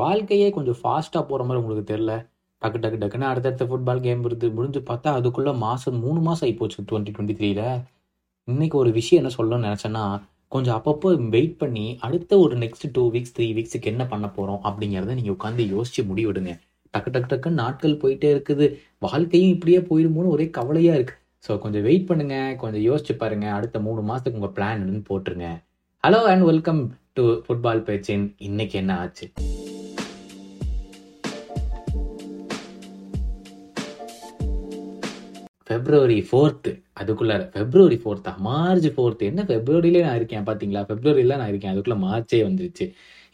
வாழ்க்கையே கொஞ்சம் ஃபாஸ்ட்டாக போகிற மாதிரி உங்களுக்கு தெரில டக்கு டக்கு டக்குன்னு அடுத்தடுத்த ஃபுட்பால் கேம் இருந்து முடிஞ்சு பார்த்தா அதுக்குள்ளே மாதம் மூணு மாதம் ஆகிப்போச்சு டுவெண்ட்டி டுவெண்ட்டி த்ரீல இன்றைக்கி ஒரு விஷயம் என்ன சொல்லணும்னு நினச்சேன்னா கொஞ்சம் அப்பப்போ வெயிட் பண்ணி அடுத்த ஒரு நெக்ஸ்ட் டூ வீக்ஸ் த்ரீ வீக்ஸுக்கு என்ன பண்ண போகிறோம் அப்படிங்கிறத நீங்கள் உட்காந்து யோசிச்சு முடிவெடுங்க. டக்கு டக்கு டக்குன்னு நாட்கள் போயிட்டே இருக்குது. வாழ்க்கையும் இப்படியே போயிடுமோன்னு ஒரே கவலையாக இருக்குது ஸோ கொஞ்சம் வெயிட் பண்ணுங்க. கொஞ்சம் யோசிச்சு பாருங்க. அடுத்த மூணு மாதத்துக்கு உங்கள் பிளான் என்னன்னு போட்டுருங்க. Hello and welcome to football பேச்சின் இன்னைக்கு என்ன ஆச்சு? ஃபெப்ரவரி ஃபோர்த்து அதுக்குள்ளார. ஃபெப்ரவரி ஃபோர்த்தா மார்ச் ஃபோர்த்து என்ன ஃபெப்ரவரியிலே நான் இருக்கேன் பார்த்தீங்களா ஃபெப்ரவரியில நான் இருக்கேன். அதுக்குள்ள மார்ச்சே வந்துருச்சு.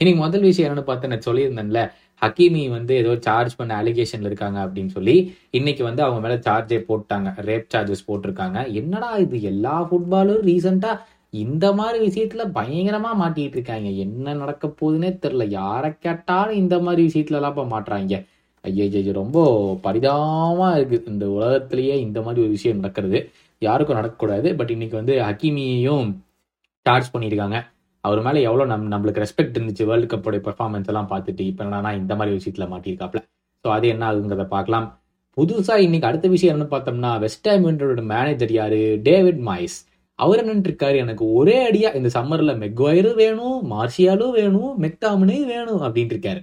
இன்னைக்கு முதல் விஷயம் என்னன்னு பார்த்து நான் சொல்லியிருந்தேன்ல ஹக்கீமி வந்து ஏதோ சார்ஜ் பண்ண அலிகேஷன்ல இருக்காங்க அப்படின்னு சொல்லி இன்னைக்கு வந்து அவங்க மேல சார்ஜே போட்டாங்க. ரேப் சார்ஜஸ் போட்டிருக்காங்க. என்னடா இது? எல்லா ஃபுட்பாலும் ரீசெண்டா இந்த மாதிரி விஷயத்துல பயங்கரமா மாட்டிட்டு இருக்காங்க. என்ன நடக்க போகுதுன்னே தெரியல. யாரை கேட்டாலும் இந்த மாதிரி விஷயத்துல எல்லாம் மாட்டுறாங்க. ஐயோ ரொம்ப பரிதாபமாக இருக்குது இந்த உலகத்திலேயே இந்த மாதிரி ஒரு விஷயம் நடக்கிறது. யாருக்கும் நடக்கக்கூடாது. பட் இன்னைக்கு வந்து ஹக்கீமியையும் சார்ஜ் பண்ணியிருக்காங்க. அவர் மேலே எவ்வளோ நம் நம்மளுக்கு ரெஸ்பெக்ட் இருந்துச்சு. வேர்ல்டு கப்போடைய பெர்ஃபார்மன்ஸ் எல்லாம் பார்த்துட்டு இப்போ என்னன்னா இந்த மாதிரி விஷயத்தில் மாட்டியிருக்காப்ல. ஸோ அது என்ன ஆகுங்கிறத பார்க்கலாம். புதுசாக இன்னைக்கு அடுத்த விஷயம் என்னன்னு பார்த்தோம்னா வெஸ்ட் ஹாமியோட மேனேஜர் யாரு? டேவிட் மாய்ஸ் அவர் என்னன்னு இருக்காரு எனக்கு ஒரே அடியா இந்த சம்மர்ல மெக்வயரும் வேணும் மார்ஷியாலும் வேணும் மெக்டாமனே வேணும் அப்படின்ட்டு இருக்காரு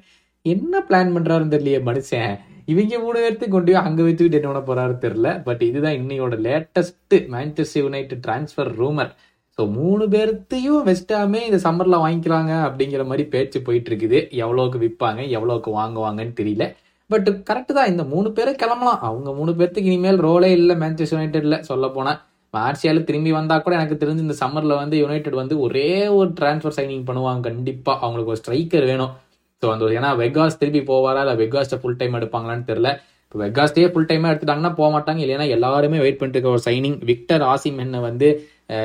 என்ன பிளான் பண்ணுறாருன்னு தெரியலையே மனுஷன். இவங்க மூணு பேர்த்துக்கு கொண்டு போய் அங்கே வச்சுக்கிட்டு என்ன பண்ண போறாரு தெரியல. பட் இதுதான் இன்னையோட latest Manchester United transfer rumour so மூணு பேர்த்தையும் வெஸ்டாமே இந்த சம்மரில் வாங்கிக்கிறாங்க அப்படிங்கிற மாதிரி பேச்சு போயிட்டு இருக்குது எவ்வளோக்கு விற்பாங்க எவ்வளோக்கு வாங்குவாங்கன்னு தெரியல. பட் கரெக்டு தான் இந்த மூணு பேரை கிளம்பலாம். அவங்க மூணு பேர்த்துக்கு இனிமேல் ரோலே இல்லை மேன்செஸ்டர் யுனைடெட்ல சொல்ல போனால் மார்சியால திரும்பி வந்தா கூட எனக்கு தெரிஞ்சு இந்த சம்மர்ல வந்து யுனைடெட் வந்து ஒரே ஒரு டிரான்ஸ்ஃபர் சைனிங் பண்ணுவாங்க. கண்டிப்பா அவங்களுக்கு ஒரு ஸ்ட்ரைக்கர் வேணும். ஸோ அந்த ஏன்னா வெக்காஸ் திருப்பி போவாரா? இல்லை வெக்காஸ்ட்டை ஃபுல் டைம் எடுப்பாங்களான்னு தெரியல. இப்போ வெக்காஸ்டே ஃபுல் டைமாக எடுத்துட்டாங்கன்னா போக மாட்டாங்க. இல்லைன்னா எல்லாருமே வெயிட் பண்ணிட்டு இருக்க ஒரு சைனிங் விக்டர் ஆசிமென்னை வந்து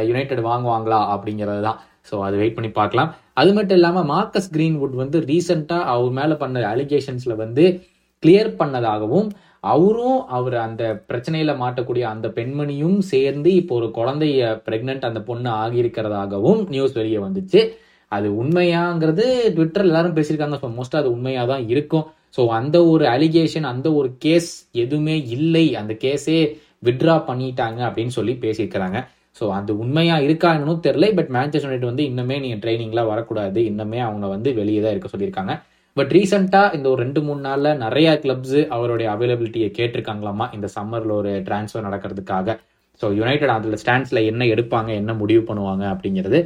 யுனைடெட் வாங்குவாங்களா? அப்படிங்கிறது தான் ஸோ அது வெயிட் பண்ணி பார்க்கலாம். அது மட்டும் இல்லாமல் மார்க்கஸ் கிரீன்வுட் வந்து ரீசெண்டாக அவர் மேலே பண்ண அலிகேஷன்ஸில் வந்து கிளியர் பண்ணதாகவும் அவரும் அவர் அந்த பிரச்சனையில மாட்டக்கூடிய அந்த பெண்மணியும் சேர்ந்து இப்போ ஒரு குழந்தைய பிரெக்னென்ட் அந்த பொண்ணு ஆகியிருக்கிறதாகவும் நியூஸ் வெளியே வந்துச்சு. அது உண்மையாங்கிறது ட்விட்டர் எல்லாரும் பேசியிருக்காங்க. ஸோ மோஸ்ட்டாக அது உண்மையாக தான் இருக்கும். ஸோ அந்த ஒரு அலிகேஷன் அந்த ஒரு கேஸ் எதுவுமே இல்லை. அந்த கேஸே வித்ட்ரா பண்ணிட்டாங்க அப்படின்னு சொல்லி பேசியிருக்கிறாங்க. ஸோ அது உண்மையாக இருக்காங்கன்னு தெரில பட் மேன்செஸ்டர் யுனைடெட் வந்து இன்னுமே நீங்கள் ட்ரைனிங்லாம் வரக்கூடாது. இன்னுமே அவங்க வந்து வெளியே தான் இருக்க சொல்லியிருக்காங்க. பட் ரீசெண்டாக இந்த ஒரு ரெண்டு மூணு நாளில் நிறையா கிளப்ஸ் அவருடைய அவைலபிலிட்டியை கேட்டிருக்காங்களாமா? இந்த சம்மரில் ஒரு டிரான்ஸ்ஃபர் நடக்கிறதுக்காக. ஸோ யுனைடெட் அதில் ஸ்டாண்ட்ஸில் என்ன எடுப்பாங்க என்ன முடிவு பண்ணுவாங்க அப்படிங்கிறது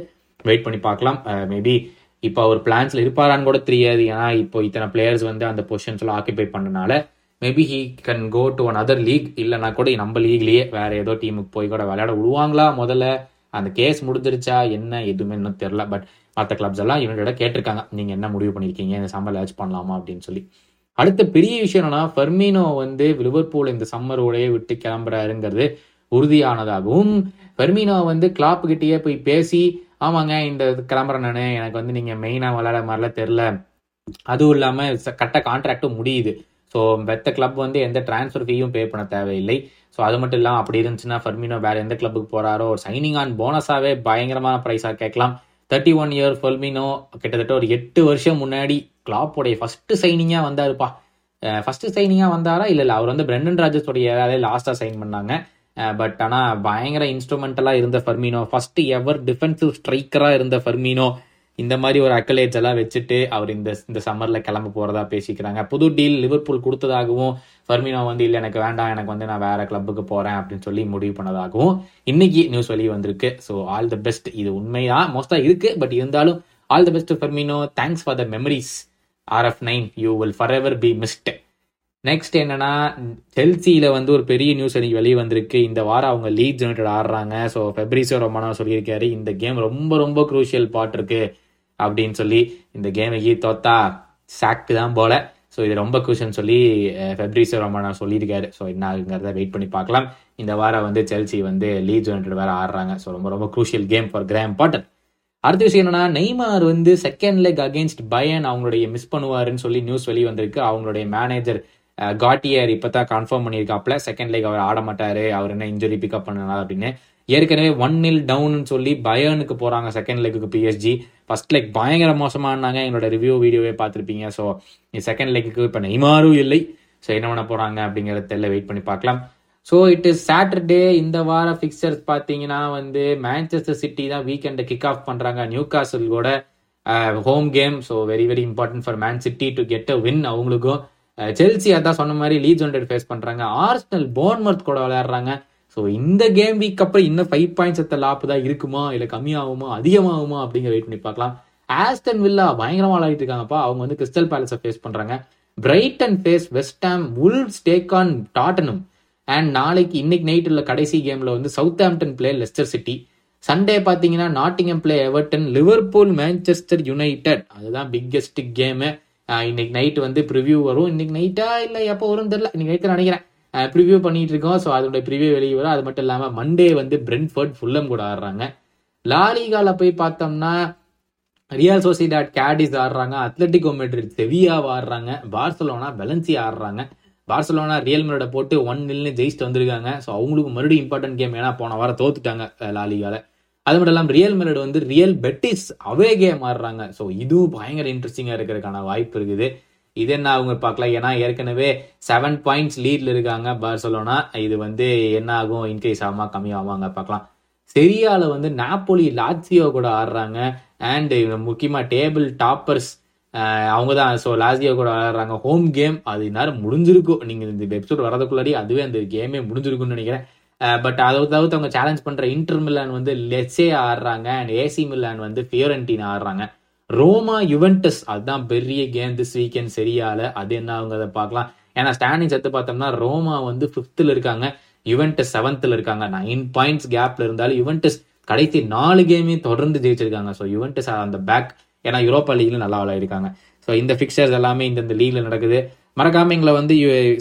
வெயிட் பண்ணி பார்க்கலாம். Uh, மேபி இப்போ அவர் பிளான்ஸ்ல இருப்பாரான்னு கூட தெரியாது. ஏன்னா இப்போ இத்தனை பிளேயர்ஸ் வந்து அந்த பொசிஷன்ஸ் எல்லாம் ஆக்கிபை பண்ணனால maybe he can go to one other league இல்லைனா கூட நம்ம லீக்லயே வேற ஏதோ டீமுக்கு போய் கூட விளையாட விடுவாங்களா முதல்ல? அந்த கேஸ் முடிஞ்சிருச்சா? என்ன? எதுவுமே இன்னும் தெரில பட் மற்ற கிளப்ஸ் எல்லாம் இவங்களோட கேட்டிருக்காங்க. நீங்க என்ன முடிவு பண்ணிருக்கீங்க இந்த சம்மர் லேட்ச் பண்ணலாமா? அப்படின்னு சொல்லி. அடுத்த பெரிய விஷயம் என்னன்னா ஃபெர்மினோ வந்து லிவர்பூல் இந்த சம்மரோடய விட்டு கிளம்புறாருங்கிறது உறுதியானதாகவும் ஃபெர்மினோ வந்து கிளாப் கிட்டேயே போய் பேசி ஆமாங்க இந்த கிளம்புறேன் நானு. எனக்கு வந்து நீங்கள் மெயினாக விளையாட மாதிரிலாம் தெரில அதுவும் இல்லாமல் கட்ட கான்ட்ராக்டும் முடியுது. ஸோ வெத்த கிளப் வந்து எந்த டிரான்ஸ்ஃபர் ஃபீயும் பே பண்ண தேவையில்லை. ஸோ அது மட்டும் இல்லாமல் அப்படி இருந்துச்சுன்னா ஃபர்மினோ வேறு எந்த கிளப்புக்கு போகிறாரோ ஒரு சைனிங் ஆன் போனஸாகவே பயங்கரமான ப்ரைஸாக கேட்கலாம். தேர்ட்டி ஒன் இயர் ஃபெர்மினோ கிட்டத்தட்ட ஒரு எட்டு வருஷம் முன்னாடி கிளாப்போடைய ஃபஸ்ட்டு சைனிங்காக வந்தாருப்பா. ஃபஸ்ட்டு சைனிங்காக வந்தாரா இல்லை இல்லை அவர் வந்து பிரெண்டன் ராஜஸோடைய வேலையை லாஸ்ட்டாக சைன் பண்ணாங்க. பட் ஆனால் பயங்கர இன்ஸ்ட்ருமெண்டலாக இருந்த ஃபர்மினோ ஃபர்ஸ்ட் எவர் டிஃபென்சிவ் ஸ்ட்ரைக்கராக இருந்த ஃபர்மினோ இந்த மாதிரி ஒரு அக்கலேட்ஸ் எல்லாம் வச்சுட்டு அவர் இந்த இந்த சம்மரில் கிளம்ப போகிறதா பேசிக்கிறாங்க. புது டீல் லிவர்பூல் கொடுத்ததாகவும் ஃபர்மினோ வந்து இல்லை எனக்கு வேண்டாம் எனக்கு வந்து நான் வேற கிளப்புக்கு போகிறேன் அப்படின்னு சொல்லி முடிவு பண்ணதாகவும் இன்னைக்கு நியூஸ் வெளியே வந்திருக்கு. ஸோ ஆல் த பெஸ்ட் இது உண்மைதான். மோஸ்ட்டாக இருக்கு பட் இருந்தாலும் all the best Firmino thanks for the memories R F nine you will forever be missed next என்னன்னா செல்சியில வந்து ஒரு பெரிய நியூஸ் இன்னைக்கு வெளியே வந்திருக்கு. இந்த வாரம் அவங்க லீட் யுனைடெட் ஆடுறாங்க. ஸோ ஃபெப்ரிஸோ ரொமானோ சொல்லியிருக்காரு இந்த கேம் ரொம்ப ரொம்ப குரூஷியல் பாட் இருக்கு அப்படின்னு சொல்லி. இந்த கேமுக்கு தோத்தா சாக்கு தான் போல. ஸோ இது ரொம்ப குஷன் சொல்லி ஃபெப்ரிசோ ரொமானோ சொல்லியிருக்காரு. ஸோ என்ன ஆகுங்கிறத வெயிட் பண்ணி பார்க்கலாம். இந்த வாரம் வந்து செல்சி வந்து லீட் யுனைடெட் வேற ஆடுறாங்க. ஸோ ரொம்ப ரொம்ப குரூஷியல் கேம் ஃபார் கிராம் பாட்டன் அடுத்த விஷயம் என்னன்னா நெய்மார் வந்து செகண்ட் லெக் அகேன்ஸ்ட் பயன் அவங்களுடைய மிஸ் பண்ணுவாருன்னு சொல்லி நியூஸ் வெளியே வந்திருக்கு. அவங்களுடைய மேனேஜர் காட்டியர் இப்பதான் கன்ஃபார்ம் பண்ணியிருக்காப்ல செகண்ட் லைக் அவர் ஆட மாட்டாரு. அவர் என்ன இன்ஜுரி பிக்கப் பண்ணலாம் அப்படின்னு. ஏற்கனவே ஒன் நில் டவுன்னு சொல்லி பயனுக்கு போறாங்க செகண்ட் லெக்குக்கு பிஎஸ்ஜி ஃபர்ஸ்ட் லெக் பயங்கர மோசமானாங்க. எங்களோட ரிவ்யூ வீடியோவே பார்த்துருப்பீங்க. ஸோ செகண்ட் லெக்குக்கு இப்போ நெய்மாரும் இல்லை. ஸோ என்ன பண்ண போறாங்க அப்படிங்கிறத தெரியல. வெயிட் பண்ணி பார்க்கலாம். ஸோ இட் இஸ் சாட்டர்டே இந்த வார ஃபிக்சர்ஸ் பார்த்தீங்கன்னா வந்து மேன்செஸ்டர் சிட்டி தான் வீக்கெண்டை கிக் ஆஃப் பண்றாங்க. New காசலோட home game so very very important for Man City to get a win அவங்களுக்கும் செல்சி அதான் சொன்ன மாதிரி லீட்ஸ் ஹண்ட்ரட் ஃபேஸ் பண்றாங்க. ஆர்ஸ்னல் போன்மர்த் கூட விளையாடுறாங்க. ஸோ இந்த கேம் வீக் அப்புறம் இன்னும் ஃபைவ் பாயிண்ட்ஸ் எத்த லாப்பு தான் இருக்குமா? இல்லை கம்மியாகுமா? அதிகமாகுமா? அப்படிங்கிற வெயிட் பண்ணி பார்க்கலாம். ஆஸ்டன் வில்லா பயங்கரமா விளையாடிட்டு இருக்காங்கப்பா. அவங்க வந்து கிறிஸ்டல் பேலஸை ஃபேஸ் பண்றாங்க. Brighton face West Ham ul stack on டாட்டனும் அண்ட் நாளைக்கு இன்னைக்கு நைட் உள்ள கடைசி கேம்ல வந்து Southampton play Leicester City Sunday பார்த்தீங்கன்னா Nottingham play Everton Liverpool Manchester United அதுதான் பிக்கெஸ்ட் கேமு இன்னைக்கு நைட் வந்து ப்ரிவியூ வரும். இன்னைக்கு நைட்டா இல்லை எப்போ வரும் தெரியல. இன்னைக்கு நைட்டு நினைக்கிறேன். ப்ரிவ்யூ பண்ணிட்டு இருக்கோம். ஸோ அதோட ப்ரிவியூ வெளியே வரும். அது மட்டும் இல்லாமல் மண்டே வந்து பிரென்ஃபர்ட் ஃபுல்லம் கூட ஆடுறாங்க. லாலிகால போய் பார்த்தோம்னா ரியல் சோசிடாட் கேடிஸ் ஆடுறாங்க. அத்லட்டிகோ மெட்ரிட் செவியா ஆடுறாங்க. பார்சலோனா வெலன்சி ஆடுறாங்க. பார்சலோனா ரியல் மெரோட போட்டு ஒன் நில்னு ஜெயிச்சுட்டு வந்திருக்காங்க. ஸோ அவங்களுக்கு மறுபடியும் இம்பார்ட்டன்ட் கேம் ஏன்னா போன வாரம் தோத்துட்டாங்க லாலிகால அது மட்டும் இல்லாமல் ரியல் மெலட் வந்து ரியல் பெட்டிஸ் அவே கேம் ஆடுறாங்க. ஸோ இதுவும் பயங்கர இன்ட்ரெஸ்டிங்காக இருக்கிறதுக்கான வாய்ப்பு இருக்குது. இது என்ன அவங்க பார்க்கலாம். ஏன்னா ஏற்கனவே செவன் பாயிண்ட்ஸ் லீட்ல இருக்காங்க பார்சலோனா இது வந்து என்ன ஆகும்? இன்க்ரீஸ் ஆகுமா கம்மியாகுமாங்க பார்க்கலாம். செரியால வந்து நாப்போலி லாட்சியோ கூட ஆடுறாங்க. அண்ட் முக்கியமா டேபிள் டாப்பர்ஸ் அவங்க தான் ஸோ லாஸ்டியோ கூட விளையாடுறாங்க ஹோம் கேம் அது நேரம் முடிஞ்சிருக்கும். நீங்கள் இந்த எபிசோட் வரதுக்குள்ளாடி அதுவே அந்த கேமே முடிஞ்சிருக்கும்னு நினைக்கிறேன். பட் அதை தவிர்த்து அவங்க சேலஞ்ச் பண்ணுற இன்டர் மில்லான் வந்து லெச்சே ஆடுறாங்க அண்ட் ஏசி மில்லான் வந்து ஃபியோரண்டினா ஆடுறாங்க. ரோமா யுவென்டஸ் அதுதான் பெரிய கேம் திஸ் வீக்கெண்ட் சரியால அது என்ன அவங்க அதை பார்க்கலாம். ஏன்னா ஸ்டாண்டிங் எடுத்து பார்த்தோம்னா ரோமா வந்து ஃபிஃப்த்தில் இருக்காங்க யுவென்டஸ் செவன்த்தில் இருக்காங்க. நைன் பாயிண்ட்ஸ் கேப்ல இருந்தாலும் யுவென்டஸ் கடைசி நாலு கேமையும் தொடர்ந்து ஜெயிச்சிருக்காங்க. ஸோ யுவென்டஸ் அந்த பேக் ஏன்னா யூரோப்பா லீக்ல நல்லா விளையாடிருக்காங்க. ஸோ இந்த ஃபிக்சர்ஸ் எல்லாமே இந்த லீக்ல நடக்குது. மறக்காமல் எங்களை வந்து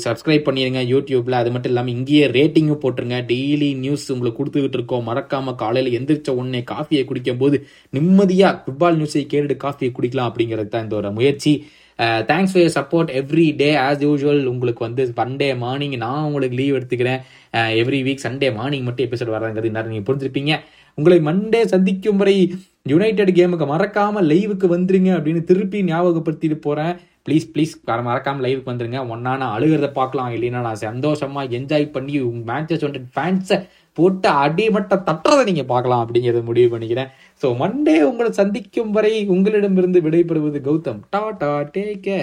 சப்ஸ்கிரைப் பண்ணிடுங்க யூடியூப்பில் அது மட்டும் இல்லாமல் இங்கேயே ரேட்டிங்கும் போட்டுருங்க. டெய்லி நியூஸ் உங்களுக்கு கொடுத்துக்கிட்டு இருக்கோம். மறக்காமல் காலையில் எந்திரிச்ச உடனே காஃபியை குடிக்கும் போது நிம்மதியாக ஃபுட்பால் நியூஸை கேட்டு காஃபியை குடிக்கலாம் அப்படிங்கிறது தான் இந்த ஒரு முயற்சி. Thanks for your support every day as usual உங்களுக்கு வந்து சண்டே மார்னிங் நான் உங்களுக்கு லீவ் எடுத்துக்கிறேன். எவ்ரி வீக் சண்டே மார்னிங் மட்டும் எபிசோட் வராங்கிறது நேரம் நீங்கள் புரிஞ்சிருப்பீங்க. உங்களை மண்டே சந்திக்கும் வரை யுனைடெட் கேமுக்கு மறக்காமல் லைவுக்கு வந்துருங்க அப்படின்னு திருப்பி ஞாபகப்படுத்திட்டு போகிறேன் ப்ளீஸ் ப்ளீஸ் மறக்காமல் லைவுக்கு வந்துருங்க. ஒன்னான அழுகிறத பார்க்கலாம். இல்லைன்னா நான் சந்தோஷமாக என்ஜாய் பண்ணி உங்கள் மேட்சஸ் வந்து ஃபேன்ஸை போட்டு அடிமட்ட தட்டுறதை நீங்கள் பார்க்கலாம் அப்படிங்கிறத முடிவு பண்ணிக்கிறேன். ஸோ மண்டே உங்களை சந்திக்கும் வரை உங்களிடமிருந்து விடைபெறுவது கௌதம். Tata take care.